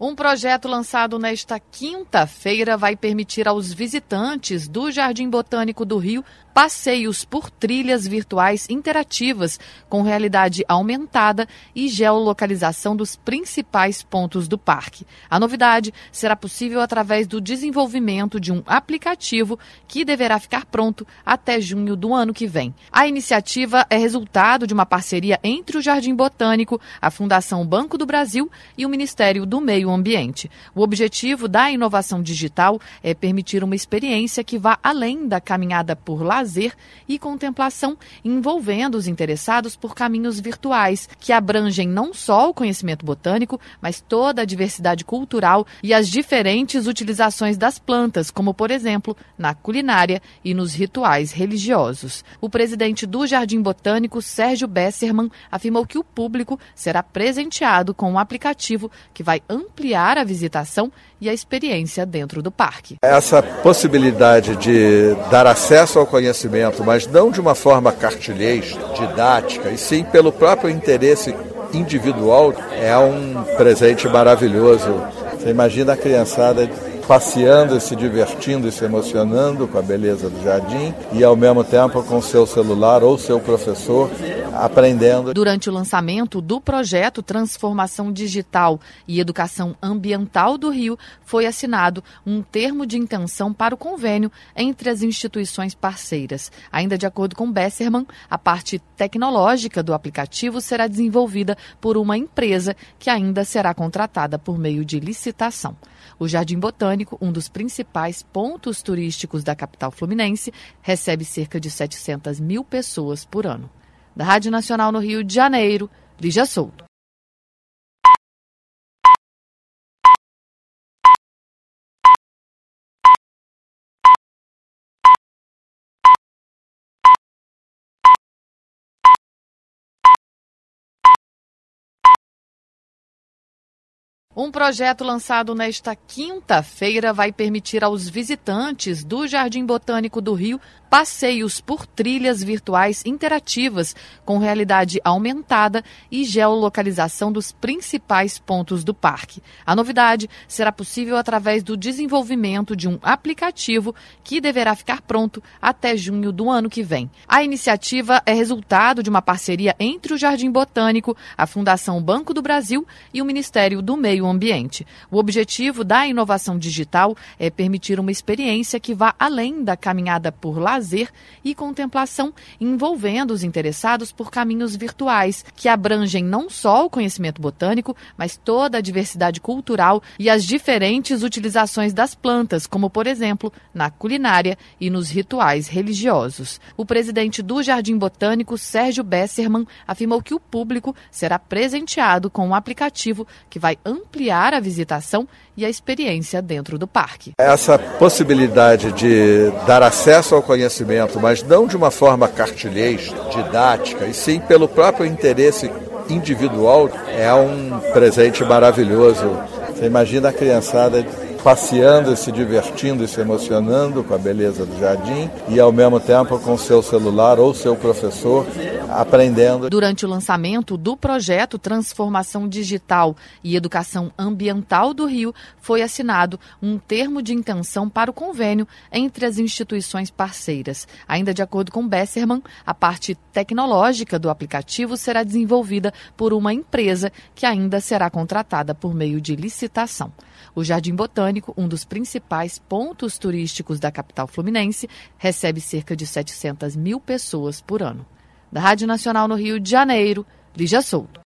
Um projeto lançado nesta quinta-feira vai permitir aos visitantes do Jardim Botânico do Rio passeios por trilhas virtuais interativas com realidade aumentada e geolocalização dos principais pontos do parque. A novidade será possível através do desenvolvimento de um aplicativo que deverá ficar pronto até junho do ano que vem. A iniciativa é resultado de uma parceria entre o Jardim Botânico, a Fundação Banco do Brasil e o Ministério do Meio Ambiente. O objetivo da inovação digital é permitir uma experiência que vá além da caminhada por lazer lazer e contemplação, envolvendo os interessados por caminhos virtuais, que abrangem não só o conhecimento botânico, mas toda a diversidade cultural e as diferentes utilizações das plantas, como, por exemplo, na culinária e nos rituais religiosos. O presidente do Jardim Botânico, Sérgio Besserman, afirmou que o público será presenteado com um aplicativo que vai ampliar a visitação e a experiência dentro do parque. Essa possibilidade de dar acesso ao conhecimento, mas não de uma forma cartilhês, didática, e sim pelo próprio interesse individual, é um presente maravilhoso. Você imagina a criançada passeando e se divertindo e se emocionando com a beleza do jardim e ao mesmo tempo com seu celular ou seu professor aprendendo. Durante o lançamento do projeto Transformação Digital e Educação Ambiental do Rio, foi assinado um termo de intenção para o convênio entre as instituições parceiras. Ainda de acordo com Besserman, a parte tecnológica do aplicativo será desenvolvida por uma empresa que ainda será contratada por meio de licitação. O Jardim Botânico, um dos principais pontos turísticos da capital fluminense, recebe cerca de 700 mil pessoas por ano. Da Rádio Nacional no Rio de Janeiro, Lígia Souto. Um projeto lançado nesta quinta-feira vai permitir aos visitantes do Jardim Botânico do Rio passeios por trilhas virtuais interativas com realidade aumentada e geolocalização dos principais pontos do parque. A novidade será possível através do desenvolvimento de um aplicativo que deverá ficar pronto até junho do ano que vem. A iniciativa é resultado de uma parceria entre o Jardim Botânico, a Fundação Banco do Brasil e o Ministério do Meio Ambiente. O objetivo da inovação digital é permitir uma experiência que vá além da caminhada por lazer e contemplação, envolvendo os interessados por caminhos virtuais, que abrangem não só o conhecimento botânico, mas toda a diversidade cultural e as diferentes utilizações das plantas, como, por exemplo, na culinária e nos rituais religiosos. O presidente do Jardim Botânico, Sérgio Besserman, afirmou que o público será presenteado com um aplicativo que vai ampliar ampliar a visitação e a experiência dentro do parque. Essa possibilidade de dar acesso ao conhecimento, mas não de uma forma cartilhês, didática, e sim pelo próprio interesse individual, é um presente maravilhoso. Você imagina a criançada passeando se divertindo e se emocionando com a beleza do jardim e ao mesmo tempo com seu celular ou seu professor aprendendo. Durante o lançamento do projeto Transformação Digital e Educação Ambiental do Rio, foi assinado um termo de intenção para o convênio entre as instituições parceiras. Ainda de acordo com Besserman, a parte tecnológica do aplicativo será desenvolvida por uma empresa que ainda será contratada por meio de licitação. O Jardim Botânico, um dos principais pontos turísticos da capital fluminense, recebe cerca de 700 mil pessoas por ano. Da Rádio Nacional no Rio de Janeiro, Lígia Souto.